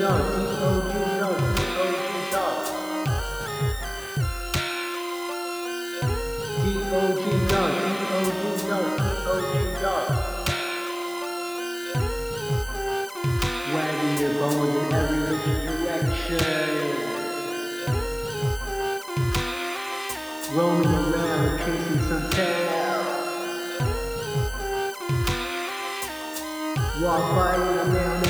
shots. T-O, two shots. T-O, two shots. T-O, Wagging your bones every which direction. Rolling around, chasing some tail. Walk by the man.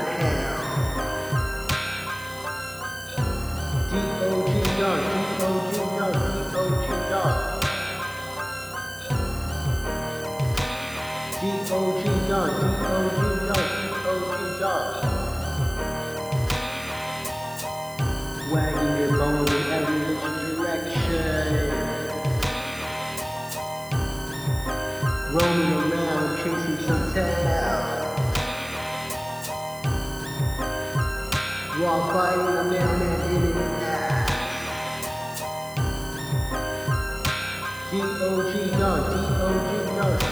Wagging your bones in every direction. Roaming around chasing some tail. By with a mailman D-O-G dog,